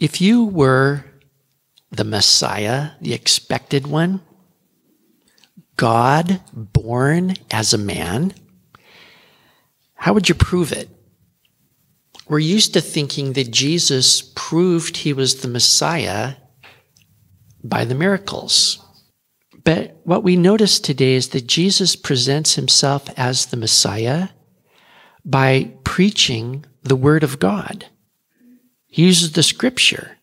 If you were the Messiah, the expected one, God born as a man, how would you prove it? We're used to thinking that Jesus proved he was the Messiah by the miracles. But what we notice today is that Jesus presents himself as the Messiah by preaching the Word of God. He uses the scripture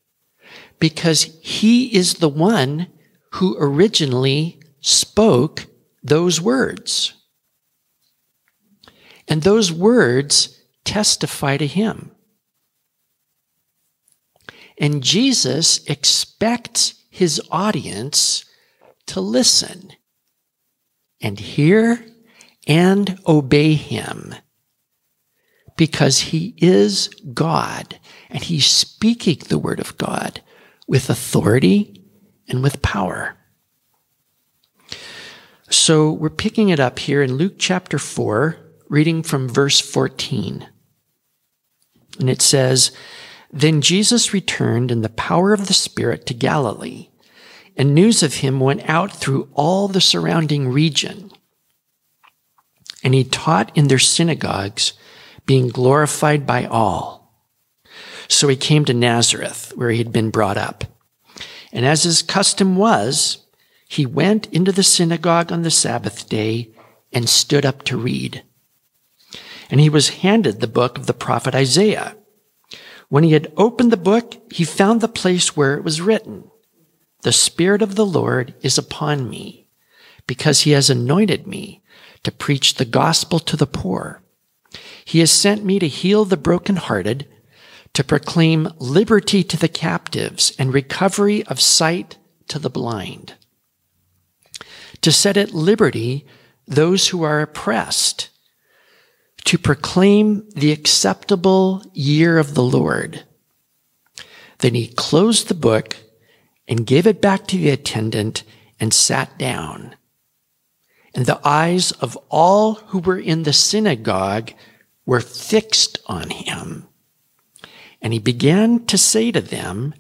because he is the one who originally spoke those words. And those words testify to him. And Jesus expects his audience to listen and hear and obey him because he is God and he's speaking the word of God with authority and with power. So we're picking it up here in Luke chapter 4, reading from verse 14. And it says, Then Jesus returned in the power of the Spirit to Galilee, and news of him went out through all the surrounding region. And he taught in their synagogues, being glorified by all. So he came to Nazareth, where he had been brought up. And as his custom was, he went into the synagogue on the Sabbath day and stood up to read and he was handed the book of the prophet Isaiah. When he had opened the book, he found the place where it was written, The Spirit of the Lord is upon me, because he has anointed me to preach the gospel to the poor. He has sent me to heal the brokenhearted, to proclaim liberty to the captives and recovery of sight to the blind, to set at liberty those who are oppressed to proclaim the acceptable year of the Lord. Then he closed the book and gave it back to the attendant and sat down. And the eyes of all who were in the synagogue were fixed on him. And he began to say to them,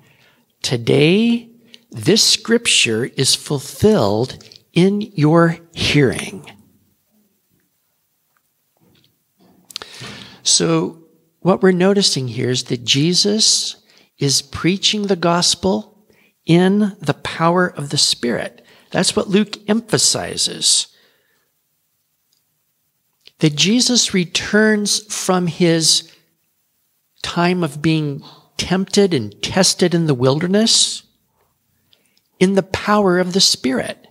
Today, this scripture is fulfilled in your hearing. So, what we're noticing here is that Jesus is preaching the gospel in the power of the Spirit. That's what Luke emphasizes. That Jesus returns from his time of being tempted and tested in the wilderness in the power of the Spirit.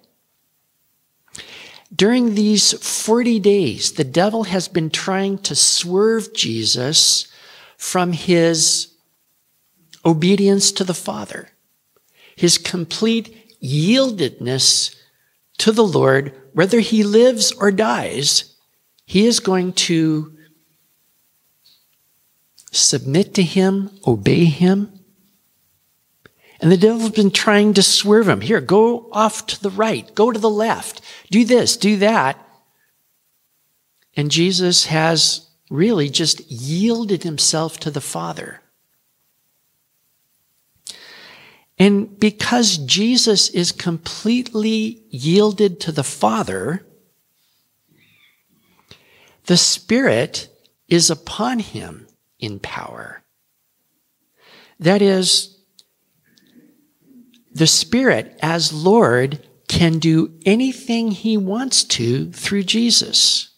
During these 40 days, the devil has been trying to swerve Jesus from his obedience to the Father, his complete yieldedness to the Lord, whether he lives or dies, he is going to submit to him, obey him. And the devil's been trying to swerve him. Here, go off to the right, go to the left do this, do that. And Jesus has really just yielded himself to the Father. And because Jesus is completely yielded to the Father, the Spirit is upon him in power. That is, the Spirit as Lord can do anything he wants to through Jesus.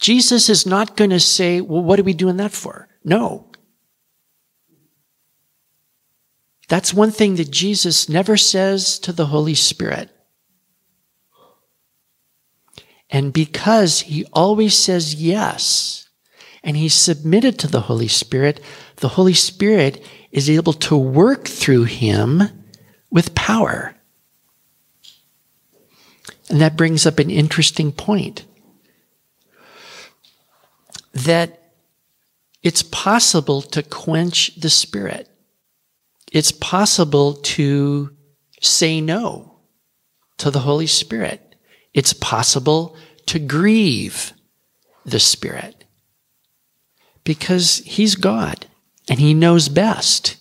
Jesus is not going to say, well, what are we doing that for? No. That's one thing that Jesus never says to the Holy Spirit. And because he always says yes, and he's submitted to the Holy Spirit, the Holy Spirit is able to work through him with power. And that brings up an interesting point that it's possible to quench the spirit. It's possible to say no to the Holy Spirit. It's possible to grieve the Spirit because He's God and He knows best.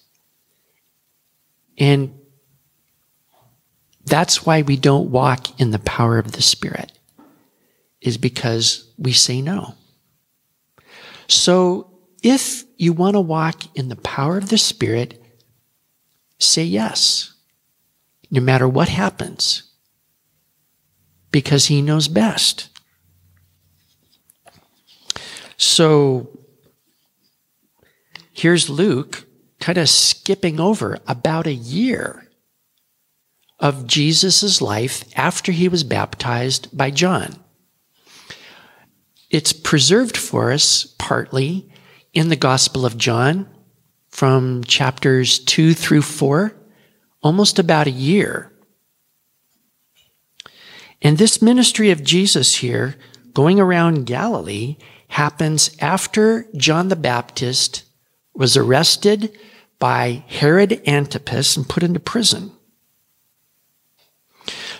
And that's why we don't walk in the power of the Spirit, is because we say no. So if you want to walk in the power of the Spirit, say yes, no matter what happens, because He knows best. So here's Luke kind of skipping over about a year of Jesus' life after he was baptized by John. It's preserved for us partly in the Gospel of John from chapters 2 through 4, almost about a year. And this ministry of Jesus here, going around Galilee, happens after John the Baptist was arrested by Herod Antipas and put into prison.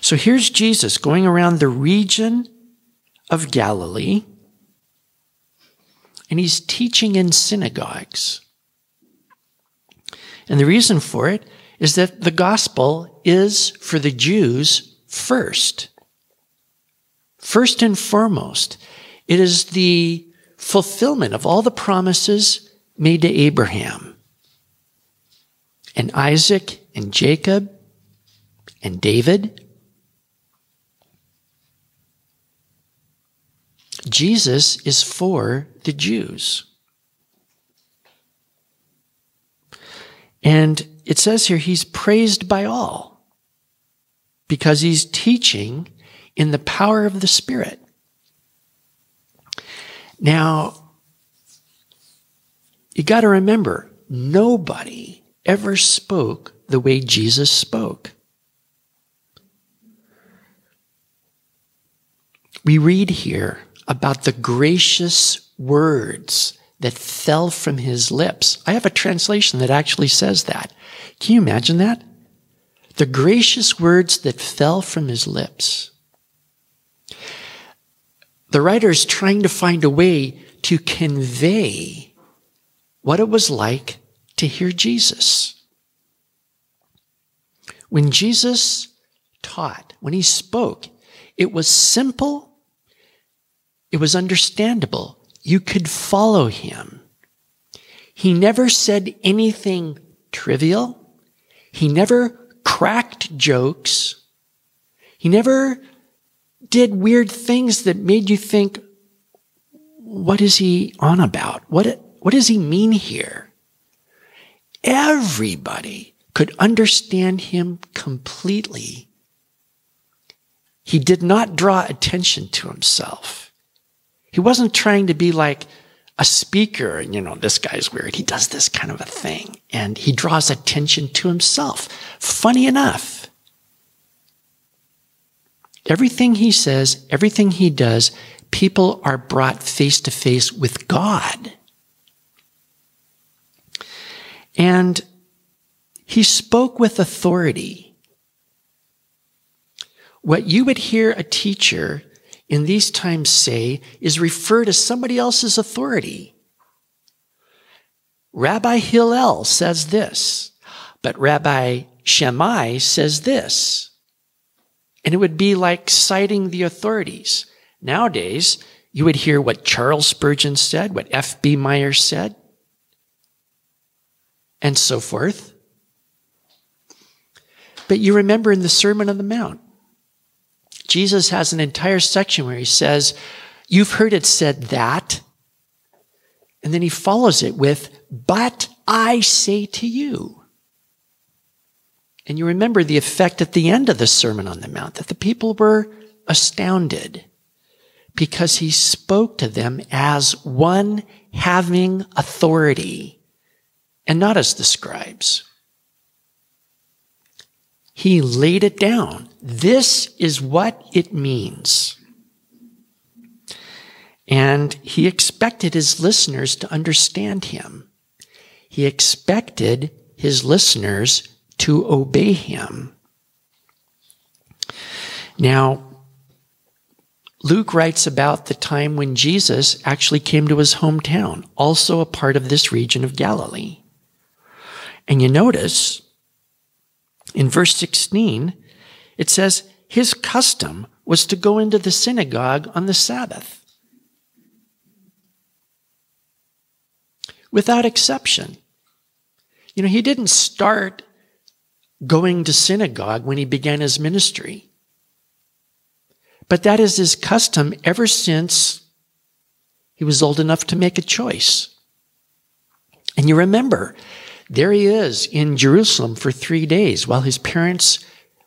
So here's Jesus going around the region of Galilee, and he's teaching in synagogues. And the reason for it is that the gospel is for the Jews first. First and foremost, it is the fulfillment of all the promises made to Abraham and Isaac and Jacob and David. Jesus is for the Jews. And it says here he's praised by all because he's teaching in the power of the Spirit. Now, you got to remember, nobody ever spoke the way Jesus spoke. We read here about the gracious words that fell from his lips. I have a translation that actually says that. Can you imagine that? The gracious words that fell from his lips. The writer is trying to find a way to convey what it was like to hear Jesus. When Jesus taught, when he spoke, it was simple, it was understandable. You could follow him. He never said anything trivial. He never cracked jokes. He never did weird things that made you think, what is he on about? What, what does he mean here? Everybody could understand him completely. He did not draw attention to himself. He wasn't trying to be like a speaker and, you know, this guy's weird. He does this kind of a thing and he draws attention to himself. Funny enough, everything he says, everything he does, people are brought face to face with God. And he spoke with authority. What you would hear a teacher in these times say is refer to somebody else's authority. Rabbi Hillel says this, but Rabbi Shammai says this. And it would be like citing the authorities. Nowadays, you would hear what Charles Spurgeon said, what F.B. Meyer said, and so forth. But you remember in the Sermon on the Mount, Jesus has an entire section where he says, You've heard it said that. And then he follows it with, But I say to you. And you remember the effect at the end of the Sermon on the Mount that the people were astounded because he spoke to them as one having authority and not as the scribes. He laid it down. This is what it means. And he expected his listeners to understand him. He expected his listeners to obey him. Now, Luke writes about the time when Jesus actually came to his hometown, also a part of this region of Galilee. And you notice In verse 16, it says, his custom was to go into the synagogue on the Sabbath. Without exception. You know, he didn't start going to synagogue when he began his ministry. But that is his custom ever since he was old enough to make a choice. And you remember, there he is in Jerusalem for three days while his parents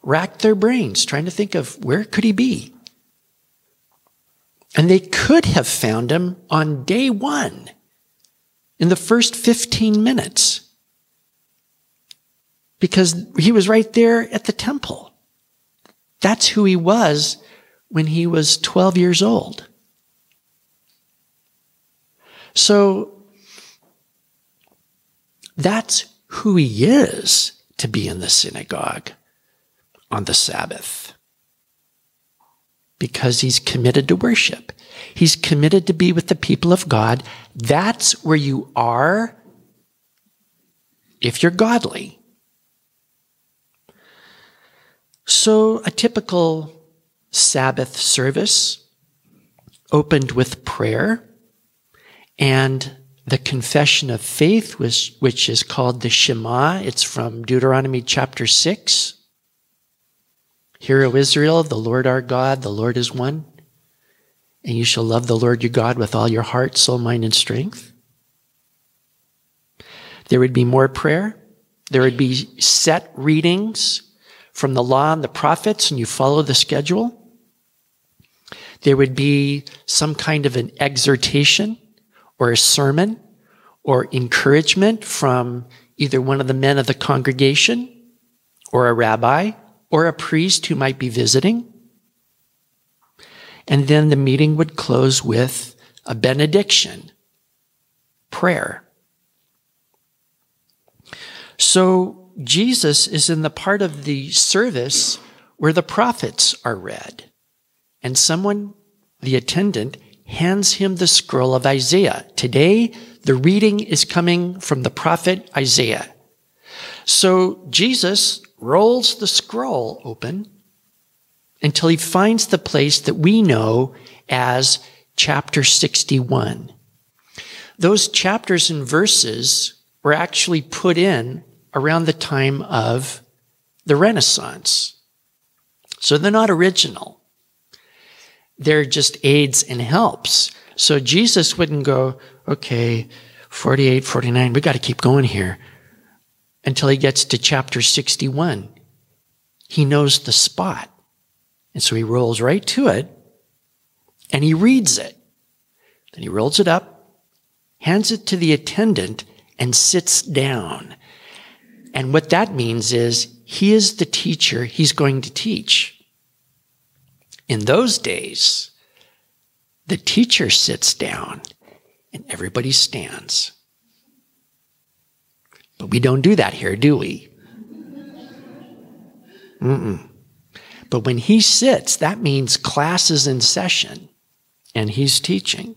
racked their brains trying to think of where could he be. And they could have found him on day one in the first 15 minutes because he was right there at the temple. That's who he was when he was 12 years old. So that's who he is to be in the synagogue on the Sabbath. Because he's committed to worship. He's committed to be with the people of God. That's where you are if you're godly. So, a typical Sabbath service opened with prayer and the confession of faith, which, which is called the Shema. It's from Deuteronomy chapter 6. Hear, O Israel, the Lord our God, the Lord is one. And you shall love the Lord your God with all your heart, soul, mind, and strength. There would be more prayer. There would be set readings from the law and the prophets and you follow the schedule. There would be some kind of an exhortation or a sermon or encouragement from either one of the men of the congregation or a rabbi or a priest who might be visiting. And then the meeting would close with a benediction, prayer. So Jesus is in the part of the service where the prophets are read. And someone, the attendant, hands him the scroll of Isaiah. Today, the reading is coming from the prophet Isaiah. So Jesus rolls the scroll open until he finds the place that we know as chapter 61. Those chapters and verses were actually put in around the time of the Renaissance. So they're not original. They're just aids and helps. So Jesus wouldn't go, okay, 48, 49, we got to keep going here until he gets to chapter 61. He knows the spot. And so he rolls right to it and he reads it. Then he rolls it up, hands it to the attendant, and sits down. And what that means is he is the teacher he's going to teach. In those days, the teacher sits down and everybody stands. But we don't do that here, do we? Mm-mm. But when he sits, that means class is in session and he's teaching.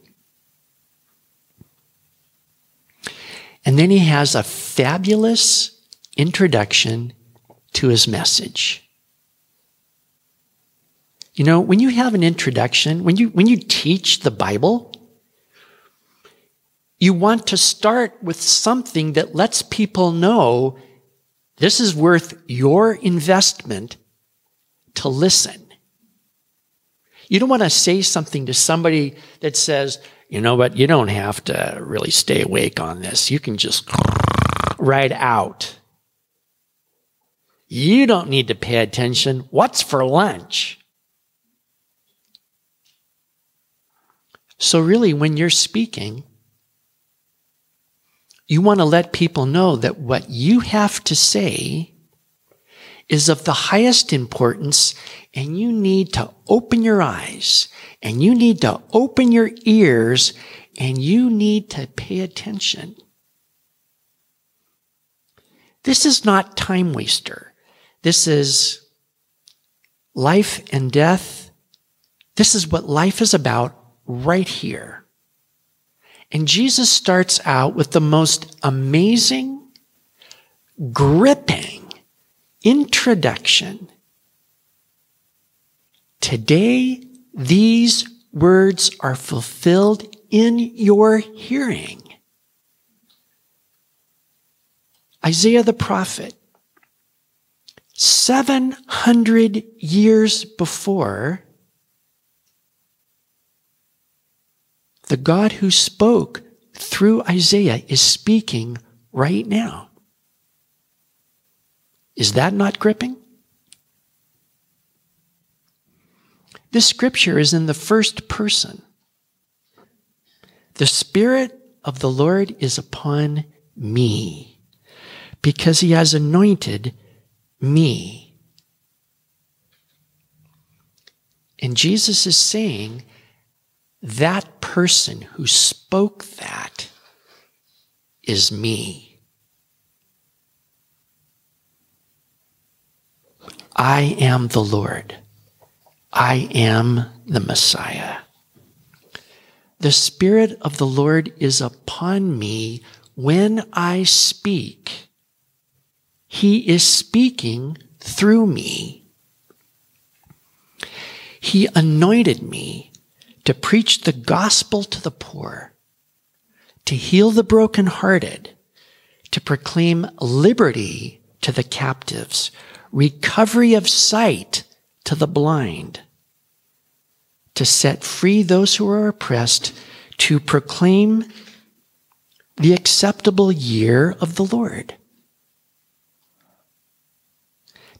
And then he has a fabulous introduction to his message. You know, when you have an introduction, when you, when you teach the Bible, you want to start with something that lets people know this is worth your investment to listen. You don't want to say something to somebody that says, you know what, you don't have to really stay awake on this. You can just write out. You don't need to pay attention. What's for lunch? So, really, when you're speaking, you want to let people know that what you have to say is of the highest importance, and you need to open your eyes, and you need to open your ears, and you need to pay attention. This is not time waster. This is life and death. This is what life is about right here. And Jesus starts out with the most amazing, gripping introduction. Today, these words are fulfilled in your hearing. Isaiah the prophet, 700 years before, the God who spoke through Isaiah is speaking right now. Is that not gripping? This scripture is in the first person. The Spirit of the Lord is upon me because he has anointed me. And Jesus is saying that person who spoke that is me. I am the Lord. I am the Messiah. The Spirit of the Lord is upon me when I speak. He is speaking through me. He anointed me to preach the gospel to the poor, to heal the brokenhearted, to proclaim liberty to the captives, recovery of sight to the blind, to set free those who are oppressed, to proclaim the acceptable year of the Lord.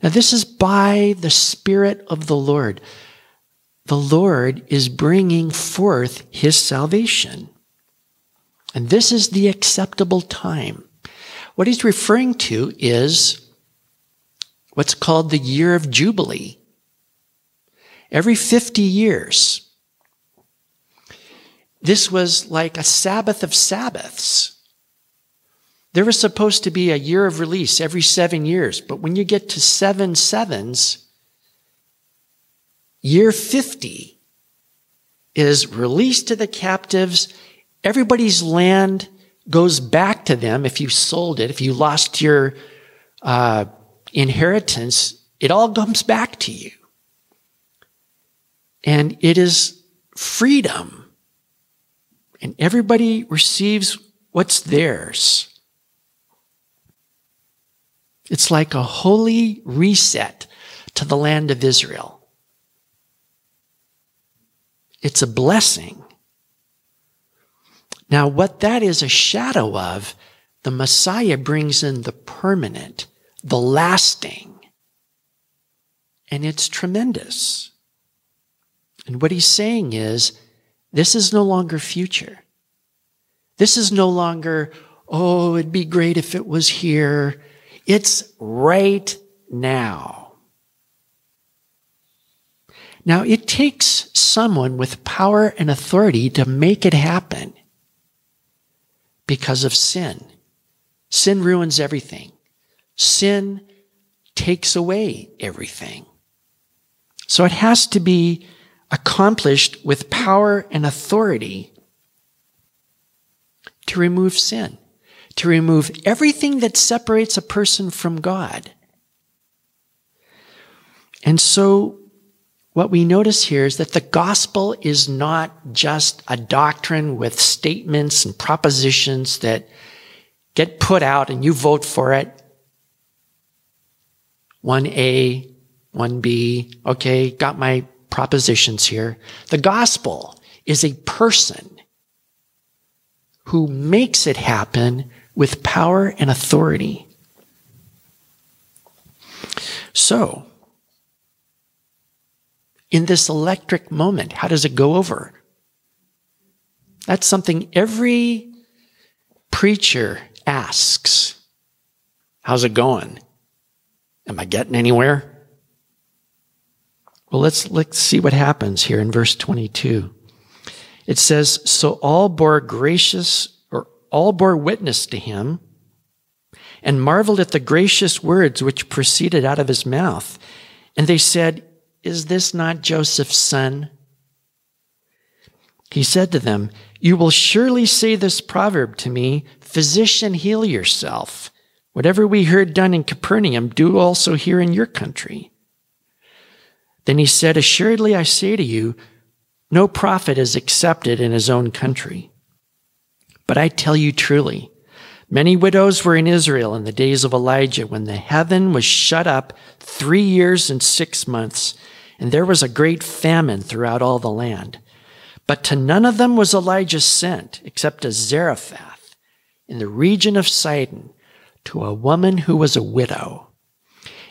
Now, this is by the Spirit of the Lord. The Lord is bringing forth his salvation. And this is the acceptable time. What he's referring to is what's called the year of Jubilee every 50 years. This was like a Sabbath of Sabbaths. There was supposed to be a year of release every seven years, but when you get to seven sevens, year 50 is released to the captives. Everybody's land goes back to them if you sold it, if you lost your uh, inheritance, it all comes back to you. And it is freedom. And everybody receives what's theirs. It's like a holy reset to the land of Israel. It's a blessing. Now, what that is a shadow of, the Messiah brings in the permanent, the lasting. And it's tremendous. And what he's saying is, this is no longer future. This is no longer, oh, it'd be great if it was here. It's right now. Now, it takes someone with power and authority to make it happen because of sin. Sin ruins everything. Sin takes away everything. So it has to be accomplished with power and authority to remove sin, to remove everything that separates a person from God. And so, what we notice here is that the gospel is not just a doctrine with statements and propositions that get put out and you vote for it. 1A, 1B, okay, got my propositions here. The gospel is a person who makes it happen with power and authority. So, in this electric moment, how does it go over? That's something every preacher asks. How's it going? Am I getting anywhere? Well, let's, let's see what happens here in verse 22. It says, So all bore gracious, or all bore witness to him, and marveled at the gracious words which proceeded out of his mouth. And they said, Is this not Joseph's son? He said to them, You will surely say this proverb to me, Physician, heal yourself. Whatever we heard done in Capernaum, do also here in your country. Then he said, Assuredly I say to you, no prophet is accepted in his own country. But I tell you truly, many widows were in Israel in the days of Elijah when the heaven was shut up three years and six months, and there was a great famine throughout all the land. But to none of them was Elijah sent, except to Zarephath in the region of Sidon, to a woman who was a widow.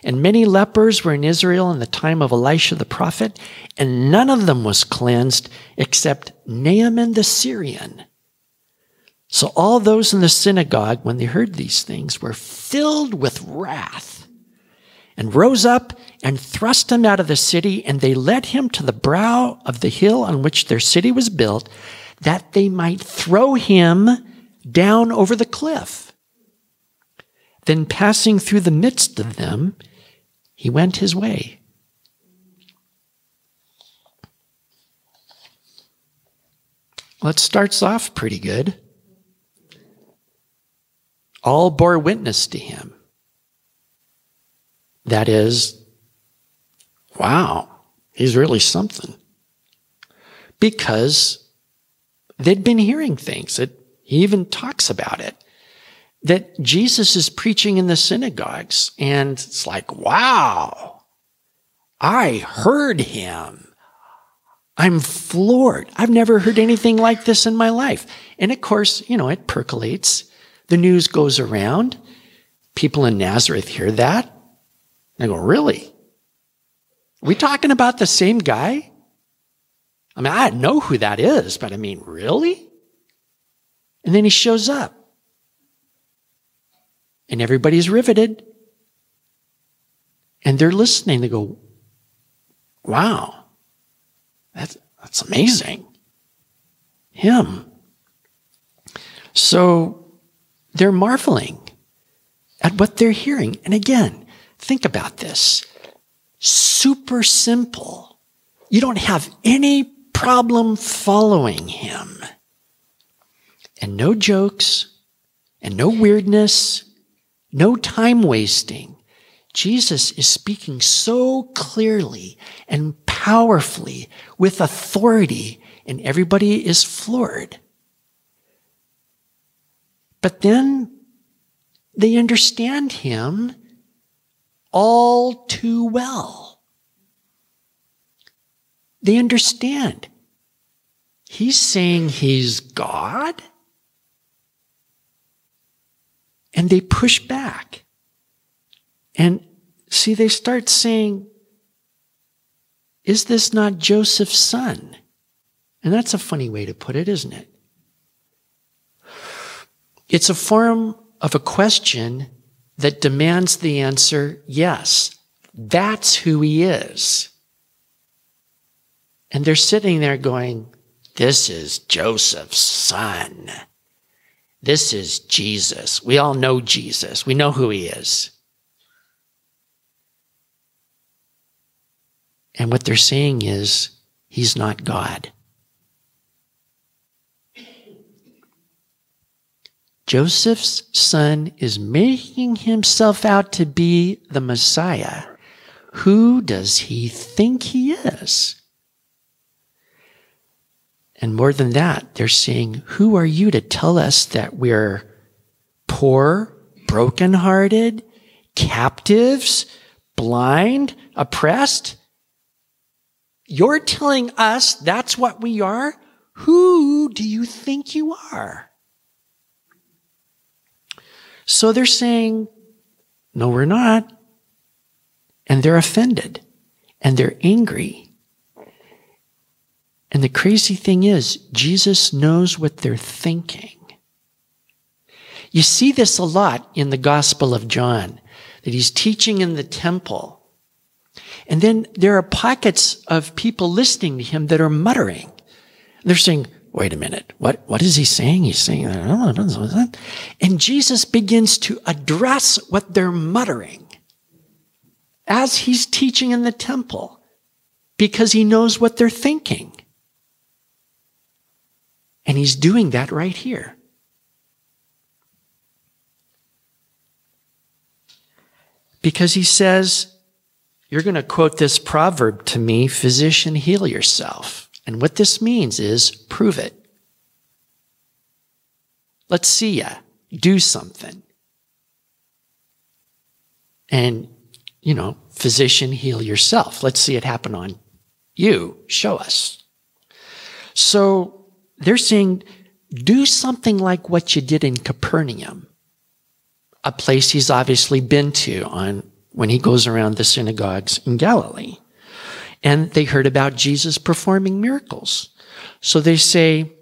And many lepers were in Israel in the time of Elisha the prophet, and none of them was cleansed except Naaman the Syrian. So all those in the synagogue, when they heard these things, were filled with wrath and rose up and thrust him out of the city, and they led him to the brow of the hill on which their city was built, that they might throw him down over the cliff. Then passing through the midst of them, he went his way. Well, it starts off pretty good. All bore witness to him. That is, wow, he's really something. Because they'd been hearing things. It, he even talks about it that Jesus is preaching in the synagogues. And it's like, wow, I heard him. I'm floored. I've never heard anything like this in my life. And of course, you know, it percolates. The news goes around. People in Nazareth hear that. They go, really? Are we talking about the same guy? I mean, I know who that is, but I mean, really? And then he shows up and everybody's riveted. And they're listening. They go, wow, that's, that's amazing. Him. So they're marveling at what they're hearing. And again, think about this. Super simple. You don't have any problem following him. And no jokes and no weirdness no time wasting. Jesus is speaking so clearly and powerfully with authority, and everybody is floored. But then they understand him all too well. They understand. He's saying he's God. and they push back. And see, they start saying, Is this not Joseph's son? And that's a funny way to put it, isn't it? It's a form of a question that demands the answer yes, that's who he is. And they're sitting there going, This is Joseph's son. This is Jesus. We all know Jesus. We know who he is. And what they're saying is, he's not God. Joseph's son is making himself out to be the Messiah. Who does he think he is? And more than that, they're saying, Who are you to tell us that we're poor, brokenhearted, captives, blind, oppressed? You're telling us that's what we are? Who do you think you are? So they're saying, No, we're not. And they're offended and they're angry and the crazy thing is, Jesus knows what they're thinking. You see this a lot in the Gospel of John, that he's teaching in the temple. And then there are pockets of people listening to him that are muttering. They're saying, wait a minute, what, what is he saying? He's saying, and Jesus begins to address what they're muttering as he's teaching in the temple because he knows what they're thinking. And he's doing that right here. Because he says, You're going to quote this proverb to me, physician, heal yourself. And what this means is prove it. Let's see ya. Do something. And, you know, physician, heal yourself. Let's see it happen on you. Show us. So they're saying, do something like what you did in Capernaum, a place he's obviously been to on when he goes around the synagogues in Galilee. And they heard about Jesus performing miracles. So they say,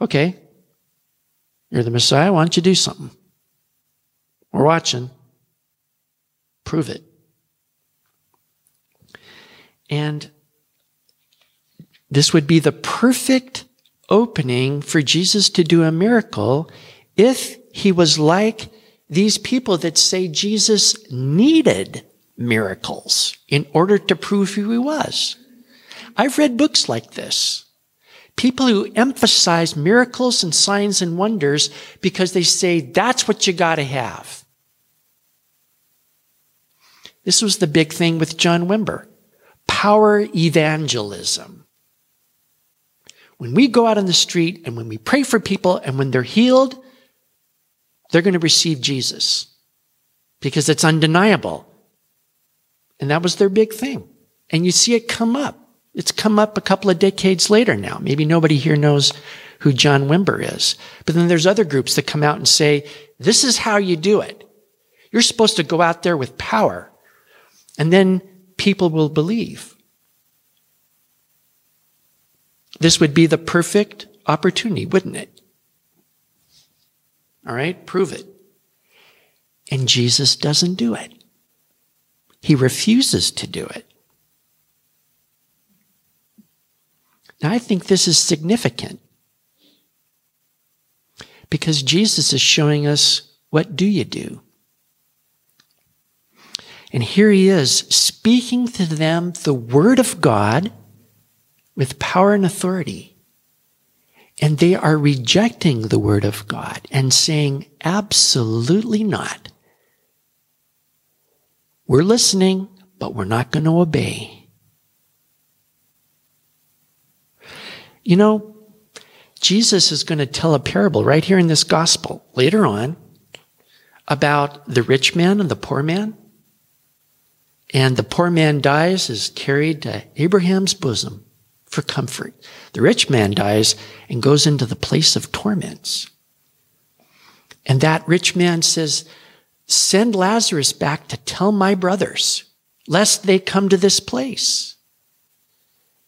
okay, you're the Messiah. Why don't you do something? We're watching. Prove it. And this would be the perfect opening for Jesus to do a miracle if he was like these people that say Jesus needed miracles in order to prove who he was. I've read books like this. People who emphasize miracles and signs and wonders because they say that's what you got to have. This was the big thing with John Wimber. Power evangelism. When we go out on the street and when we pray for people and when they're healed, they're going to receive Jesus because it's undeniable. And that was their big thing. And you see it come up. It's come up a couple of decades later now. Maybe nobody here knows who John Wimber is. But then there's other groups that come out and say, this is how you do it. You're supposed to go out there with power. And then people will believe. This would be the perfect opportunity, wouldn't it? All right, prove it. And Jesus doesn't do it. He refuses to do it. Now, I think this is significant because Jesus is showing us what do you do? And here he is speaking to them the word of God with power and authority. And they are rejecting the word of God and saying, absolutely not. We're listening, but we're not going to obey. You know, Jesus is going to tell a parable right here in this gospel later on about the rich man and the poor man. And the poor man dies, is carried to Abraham's bosom for comfort. The rich man dies and goes into the place of torments. And that rich man says, Send Lazarus back to tell my brothers, lest they come to this place.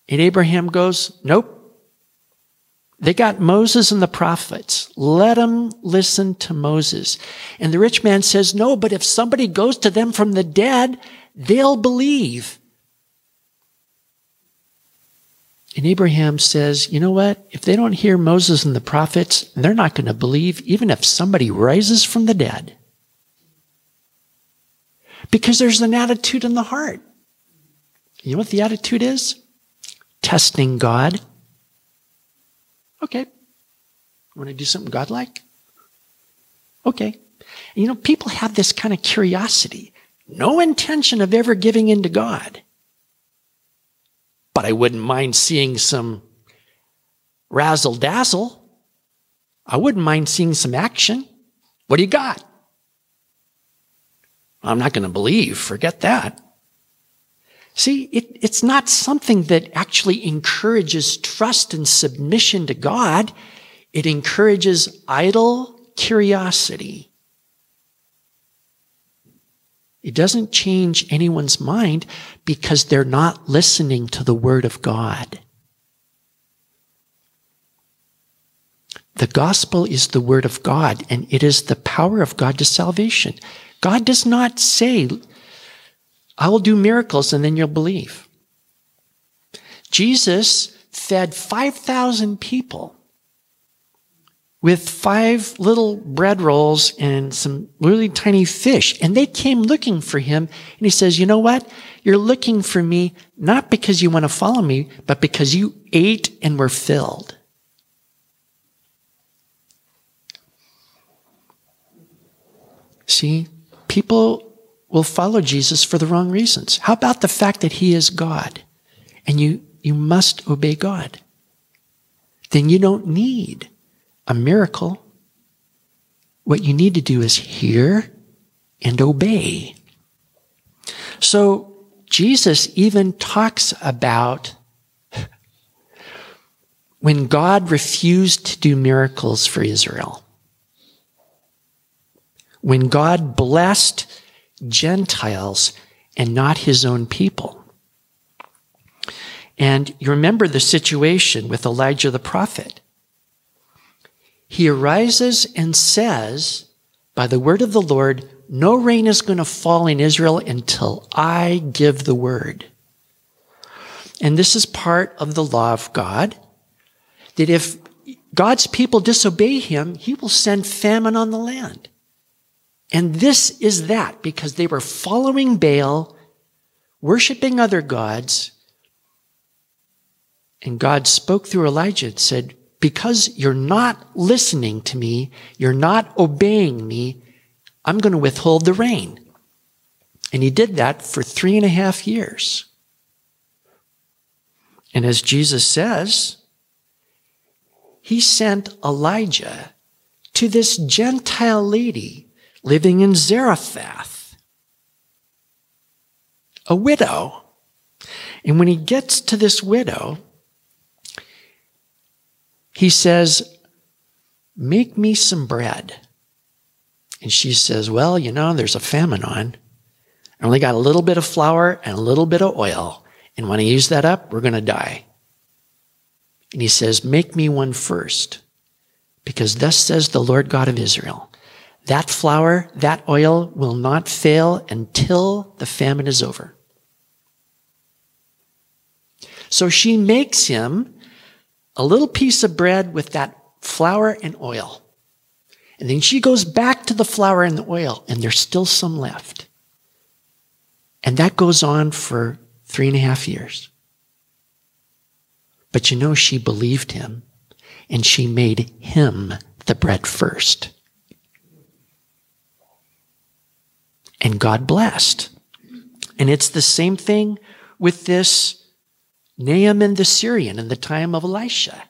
And Abraham goes, Nope. They got Moses and the prophets. Let them listen to Moses. And the rich man says, No, but if somebody goes to them from the dead, they'll believe. And Abraham says, you know what? If they don't hear Moses and the prophets, they're not going to believe even if somebody rises from the dead. Because there's an attitude in the heart. You know what the attitude is? Testing God. Okay. Want to do something godlike? Okay. You know, people have this kind of curiosity. No intention of ever giving in to God but I wouldn't mind seeing some razzle dazzle. I wouldn't mind seeing some action. What do you got? I'm not going to believe. Forget that. See, it, it's not something that actually encourages trust and submission to God. It encourages idle curiosity. It doesn't change anyone's mind because they're not listening to the Word of God. The gospel is the Word of God, and it is the power of God to salvation. God does not say, I will do miracles and then you'll believe. Jesus fed 5,000 people with five little bread rolls and some really tiny fish. And they came looking for him. And he says, you know what? You're looking for me not because you want to follow me, but because you ate and were filled. See, people will follow Jesus for the wrong reasons. How about the fact that he is God and you, you must obey God? Then you don't need a miracle. What you need to do is hear and obey. So Jesus even talks about when God refused to do miracles for Israel. When God blessed Gentiles and not his own people. And you remember the situation with Elijah the prophet. He arises and says, by the word of the Lord, no rain is going to fall in Israel until I give the word. And this is part of the law of God that if God's people disobey him, he will send famine on the land. And this is that because they were following Baal, worshiping other gods. And God spoke through Elijah and said, Because you're not listening to me, you're not obeying me, I'm going to withhold the rain. And he did that for three and a half years. And as Jesus says, he sent Elijah to this Gentile lady living in Zarephath, a widow. And when he gets to this widow, he says, Make me some bread. And she says, Well, you know, there's a famine on. I only got a little bit of flour and a little bit of oil. And when I use that up, we're going to die. And he says, Make me one first. Because thus says the Lord God of Israel that flour, that oil will not fail until the famine is over. So she makes him a little piece of bread with that flour and oil. And then she goes back to the flour and the oil, and there's still some left. And that goes on for three and a half years. But you know, she believed him, and she made him the bread first. And God blessed. And it's the same thing with this Naaman the Syrian in the time of Elisha.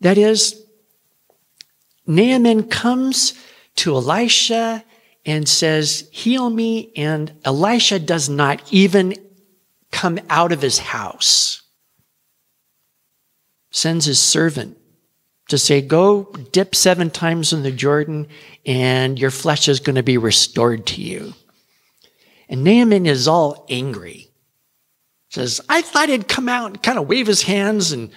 That is, Naaman comes to Elisha and says, Heal me, and Elisha does not even come out of his house. Sends his servant to say, Go dip seven times in the Jordan, and your flesh is going to be restored to you. And Naaman is all angry. Says, I thought he'd come out and kind of wave his hands and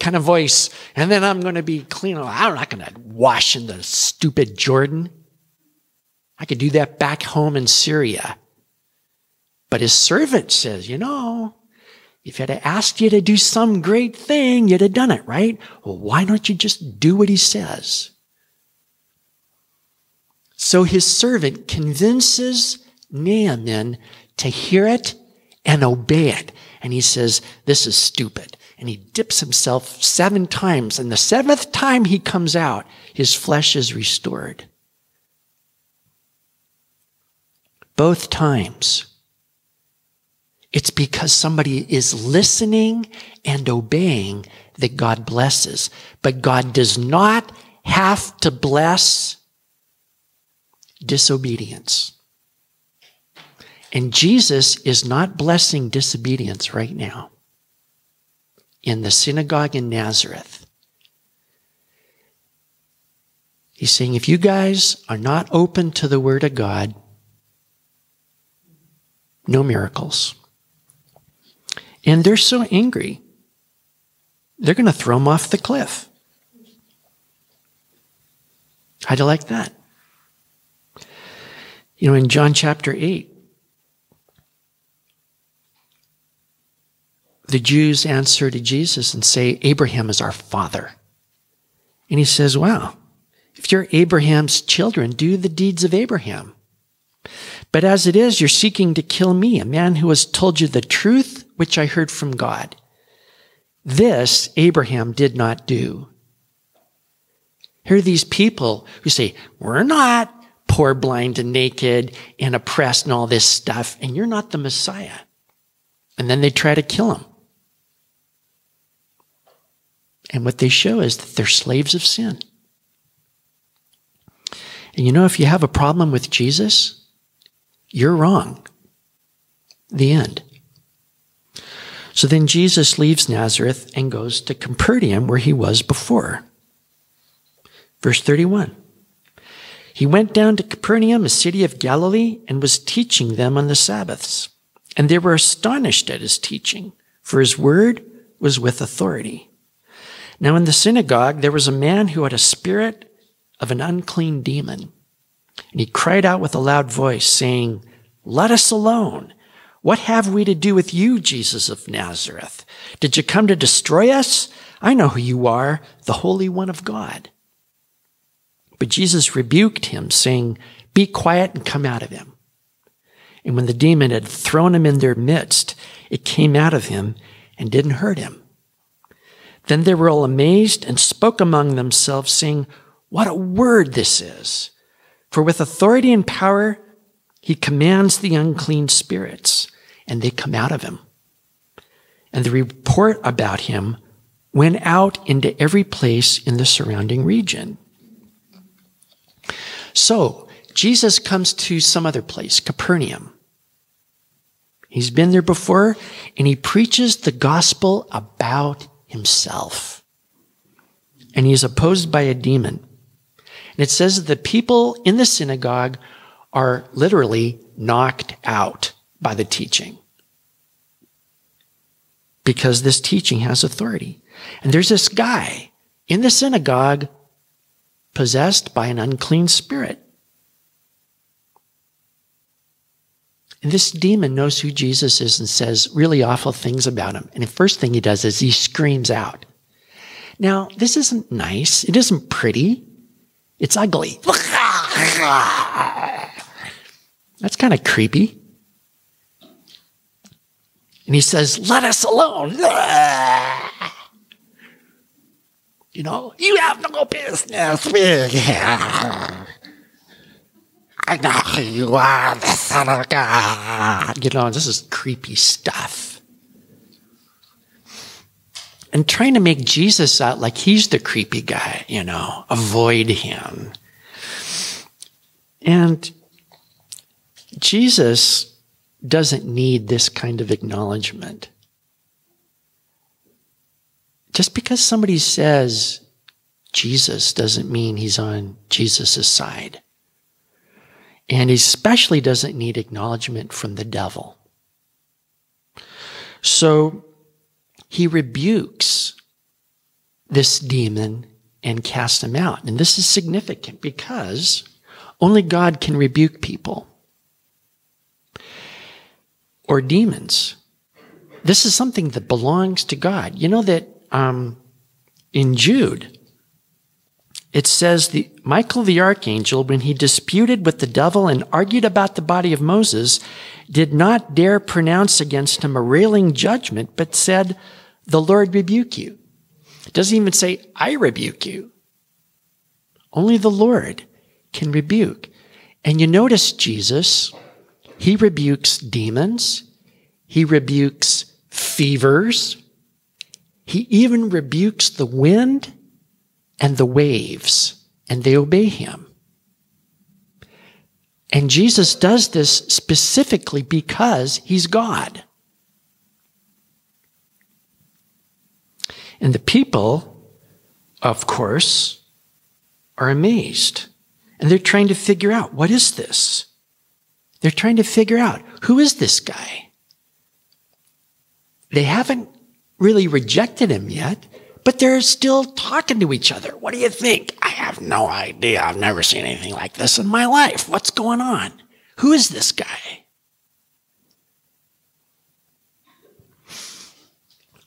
kind of voice, and then I'm going to be clean. Oh, I'm not going to wash in the stupid Jordan. I could do that back home in Syria. But his servant says, You know, if he had asked you to do some great thing, you'd have done it, right? Well, why don't you just do what he says? So his servant convinces Naaman to hear it and obey it. And he says, This is stupid. And he dips himself seven times. And the seventh time he comes out, his flesh is restored. Both times, it's because somebody is listening and obeying that God blesses. But God does not have to bless disobedience. And Jesus is not blessing disobedience right now in the synagogue in Nazareth. He's saying, if you guys are not open to the Word of God, no miracles. And they're so angry, they're going to throw him off the cliff. How'd you like that? You know, in John chapter 8, the Jews answer to Jesus and say, Abraham is our father. And he says, Wow, if you're Abraham's children, do the deeds of Abraham. But as it is, you're seeking to kill me, a man who has told you the truth which I heard from God. This Abraham did not do. Here are these people who say, We're not poor, blind, and naked and oppressed and all this stuff, and you're not the Messiah. And then they try to kill him. And what they show is that they're slaves of sin. And you know, if you have a problem with Jesus, you're wrong. The end. So then Jesus leaves Nazareth and goes to Capernaum where he was before. Verse 31. He went down to Capernaum, a city of Galilee, and was teaching them on the Sabbaths. And they were astonished at his teaching, for his word was with authority. Now in the synagogue there was a man who had a spirit of an unclean demon. And he cried out with a loud voice, saying, Let us alone. What have we to do with you, Jesus of Nazareth? Did you come to destroy us? I know who you are, the Holy One of God. But Jesus rebuked him, saying, Be quiet and come out of him. And when the demon had thrown him in their midst, it came out of him and didn't hurt him. Then they were all amazed and spoke among themselves, saying, What a word this is! For with authority and power, he commands the unclean spirits, and they come out of him. And the report about him went out into every place in the surrounding region. So, Jesus comes to some other place, Capernaum. He's been there before, and he preaches the gospel about himself. And he is opposed by a demon. And it says that the people in the synagogue are literally knocked out by the teaching. Because this teaching has authority. And there's this guy in the synagogue possessed by an unclean spirit. And this demon knows who Jesus is and says really awful things about him. And the first thing he does is he screams out. Now, this isn't nice. It isn't pretty. It's ugly. That's kind of creepy. And he says, Let us alone. You know, you have no business with here. I know you are the Son of God. You know, this is creepy stuff. And trying to make Jesus out like he's the creepy guy, you know, avoid him. And Jesus doesn't need this kind of acknowledgement. Just because somebody says Jesus doesn't mean he's on Jesus' side. And he especially doesn't need acknowledgement from the devil. So he rebukes this demon and casts him out. And this is significant because only God can rebuke people or demons. This is something that belongs to God. You know that um, in Jude, it says the Michael the archangel, when he disputed with the devil and argued about the body of Moses, did not dare pronounce against him a railing judgment, but said, "The Lord rebuke you." It doesn't even say, "I rebuke you." Only the Lord can rebuke. And you notice Jesus, he rebukes demons, he rebukes fevers, he even rebukes the wind and the waves, and they obey him. And Jesus does this specifically because he's God. And the people, of course, are amazed. And they're trying to figure out what is this? They're trying to figure out who is this guy? They haven't really rejected him yet, but they're still talking to each other. What do you think? I have no idea. I've never seen anything like this in my life. What's going on? Who is this guy?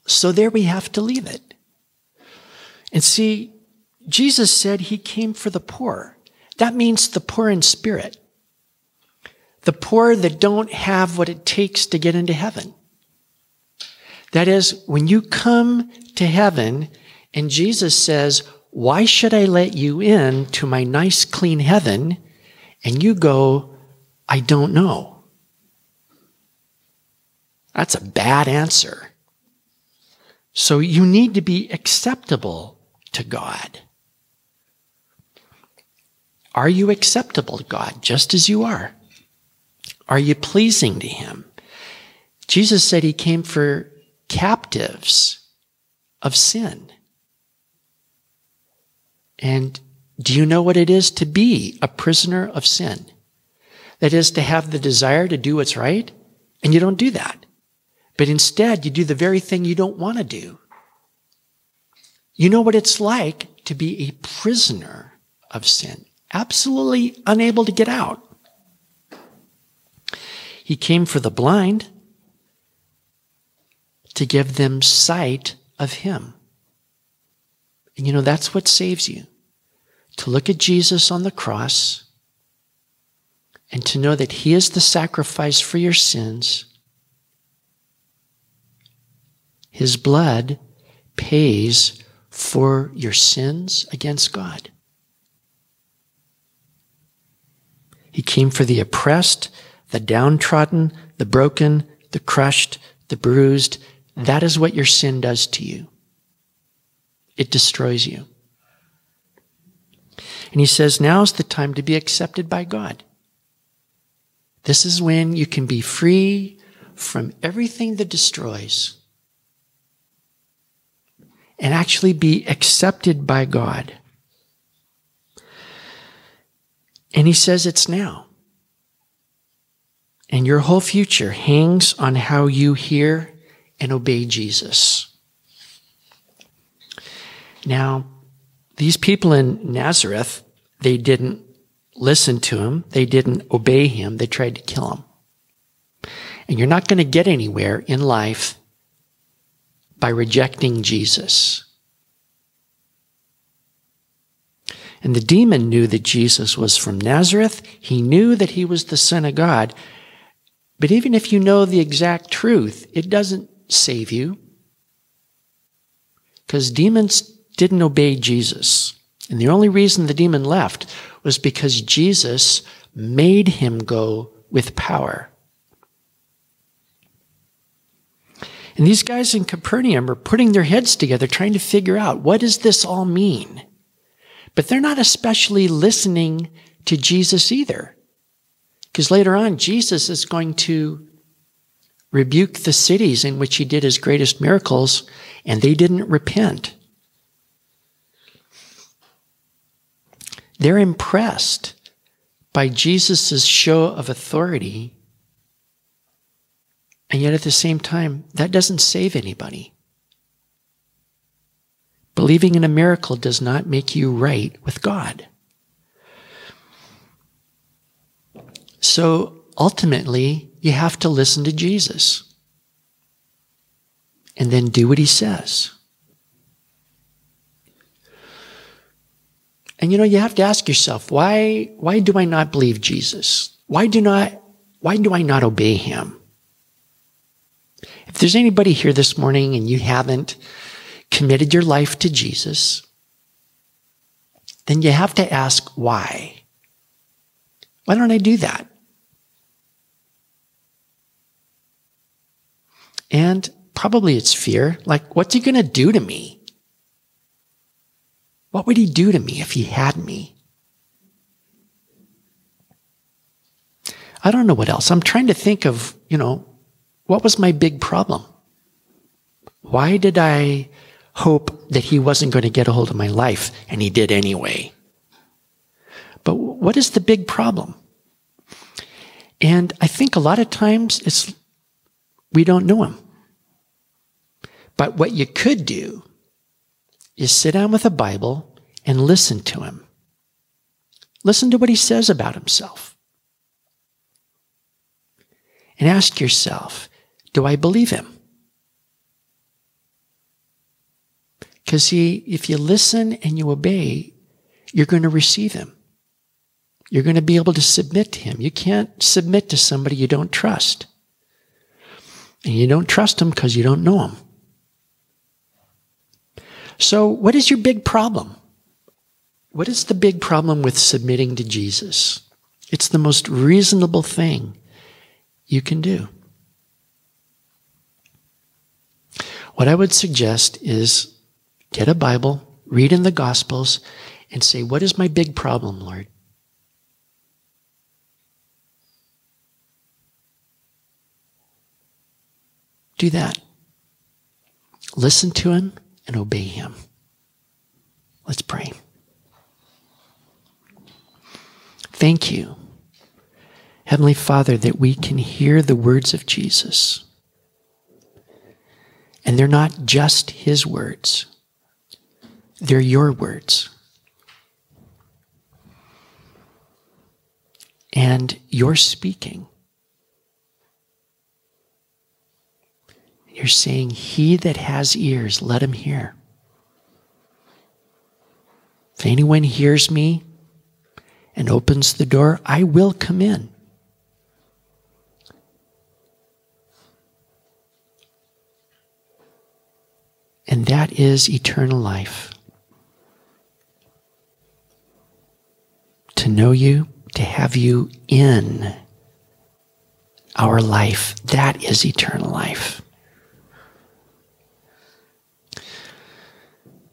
So there we have to leave it. And see, Jesus said he came for the poor. That means the poor in spirit. The poor that don't have what it takes to get into heaven. That is, when you come to heaven and Jesus says, why should I let you in to my nice, clean heaven? and you go, I don't know. That's a bad answer. So you need to be acceptable to God. Are you acceptable to God just as you are? Are you pleasing to Him? Jesus said He came for captives of sin. And do you know what it is to be a prisoner of sin? That is to have the desire to do what's right, and you don't do that. But instead, you do the very thing you don't want to do. You know what it's like to be a prisoner of sin, absolutely unable to get out. He came for the blind to give them sight of Him. And you know, that's what saves you. To look at Jesus on the cross and to know that He is the sacrifice for your sins. His blood pays for your sins against God. He came for the oppressed, the downtrodden, the broken, the crushed, the bruised. That is what your sin does to you. It destroys you. And he says, now's the time to be accepted by God. This is when you can be free from everything that destroys and actually be accepted by God. And he says it's now. And your whole future hangs on how you hear and obey Jesus. Now, these people in Nazareth, they didn't listen to him. They didn't obey him. They tried to kill him. And you're not going to get anywhere in life by rejecting Jesus. And the demon knew that Jesus was from Nazareth. He knew that he was the Son of God. But even if you know the exact truth, it doesn't save you. Because demons didn't obey Jesus. And the only reason the demon left was because Jesus made him go with power. And these guys in Capernaum are putting their heads together trying to figure out what does this all mean? But they're not especially listening to Jesus either. Because later on, Jesus is going to rebuke the cities in which he did his greatest miracles, and they didn't repent. They're impressed by Jesus' show of authority and yet at the same time, that doesn't save anybody. Believing in a miracle does not make you right with God. So ultimately, you have to listen to Jesus and then do what he says. And you know, you have to ask yourself, why, why do I not believe Jesus? Why do not, why do I not obey him? If there's anybody here this morning and you haven't committed your life to Jesus, then you have to ask why. Why don't I do that? And probably it's fear. Like, what's he going to do to me? What would he do to me if he had me? I don't know what else. I'm trying to think of, you know, what was my big problem? Why did I hope that he wasn't going to get a hold of my life and he did anyway? But what is the big problem? And I think a lot of times it's we don't know him. But what you could do is sit down with a Bible and listen to him. Listen to what he says about himself. And ask yourself, do I believe him? Because see, if you listen and you obey, you're going to receive him. You're going to be able to submit to him. You can't submit to somebody you don't trust. And you don't trust them because you don't know them. So, what is your big problem? What is the big problem with submitting to Jesus? It's the most reasonable thing you can do. What I would suggest is get a Bible, read in the Gospels, and say, What is my big problem, Lord? Do that. Listen to Him and obey Him. Let's pray. Thank you, Heavenly Father, that we can hear the words of Jesus. And they're not just His words, they're your words. And you're speaking. You're saying, He that has ears, let him hear. If anyone hears me and opens the door, I will come in. And that is eternal life. To know you, to have you in our life, that is eternal life.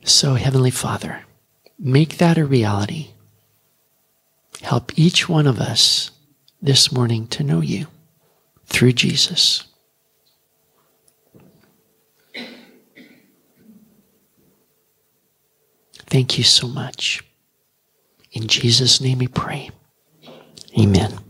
So, Heavenly Father, make that a reality. Help each one of us this morning to know you through Jesus. Thank you so much. In Jesus' name we pray. Amen.